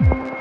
Bye.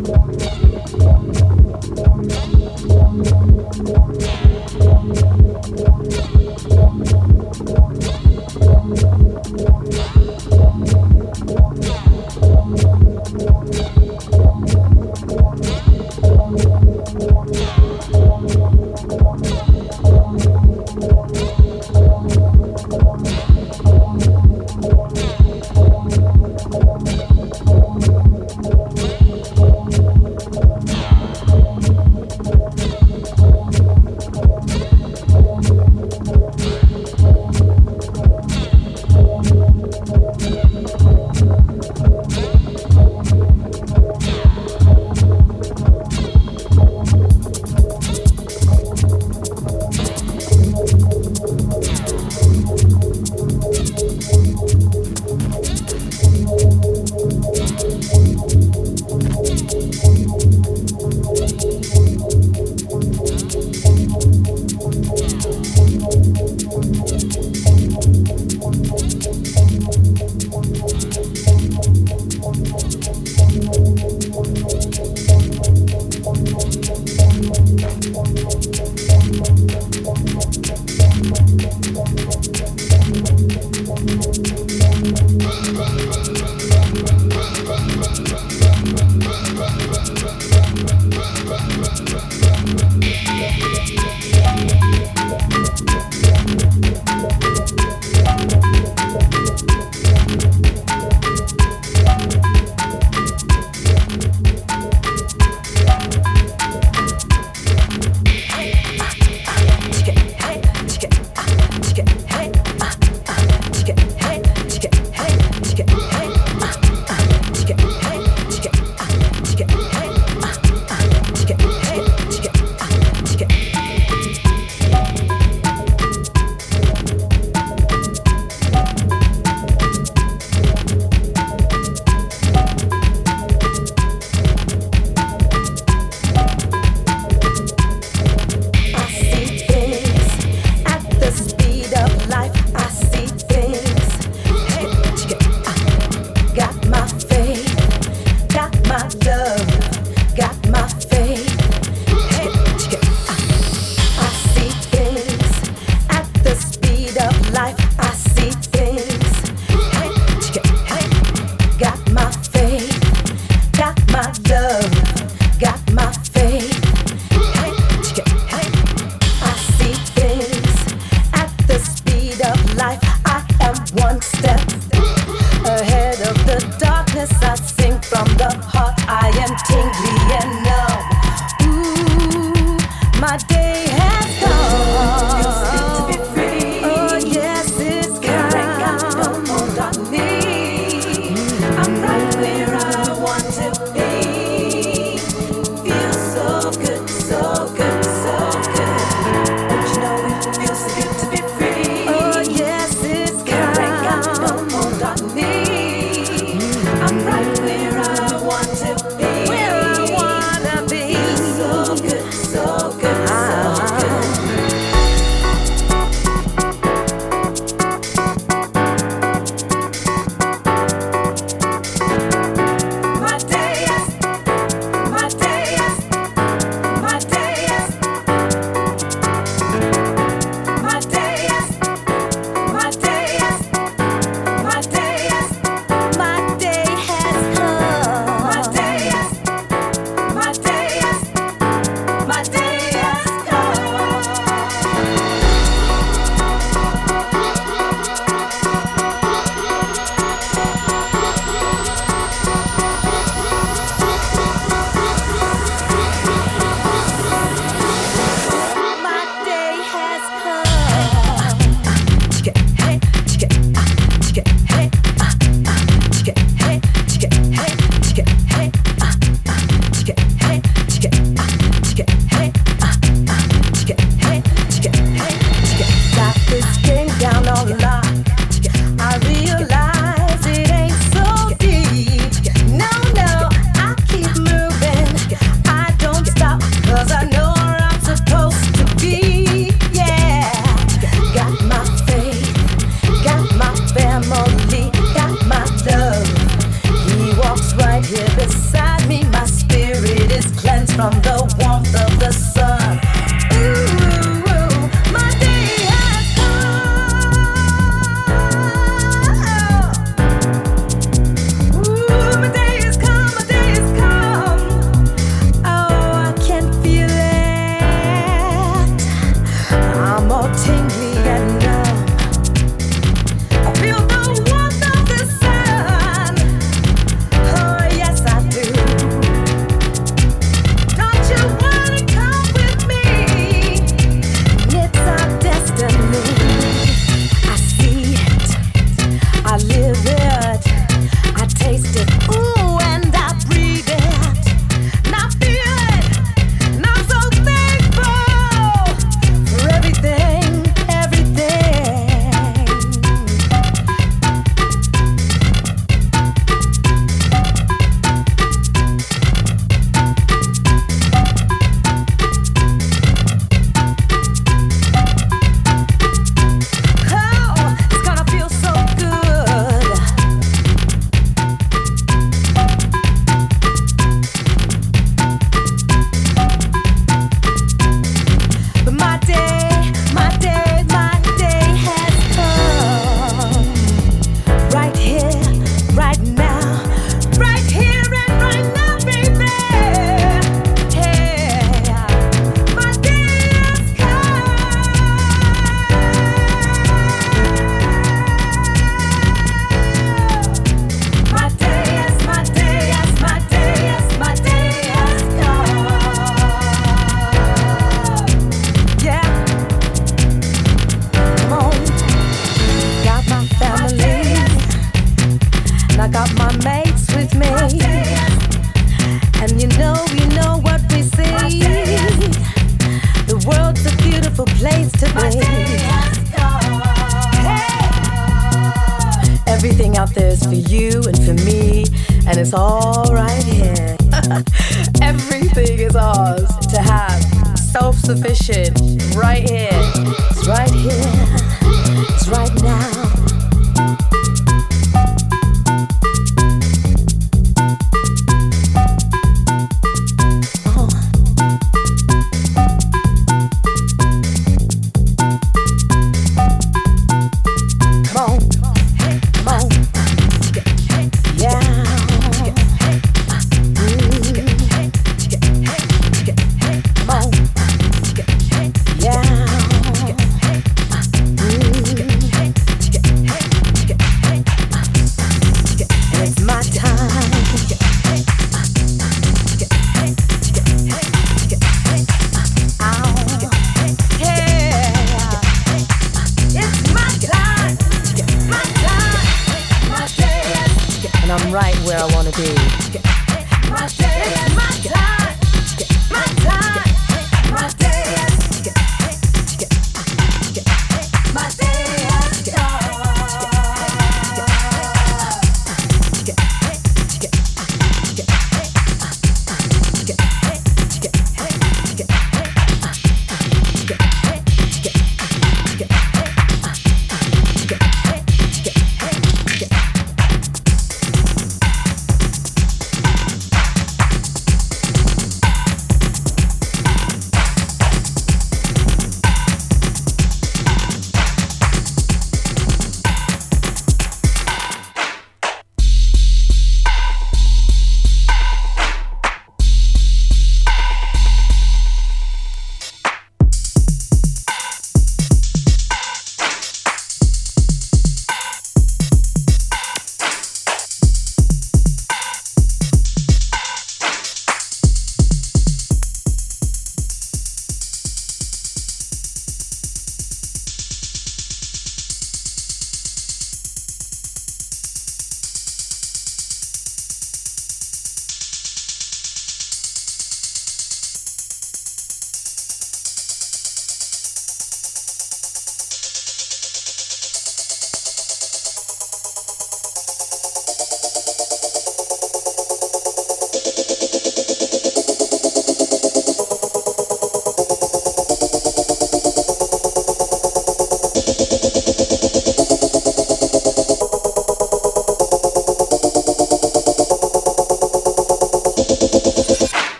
more.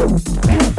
Música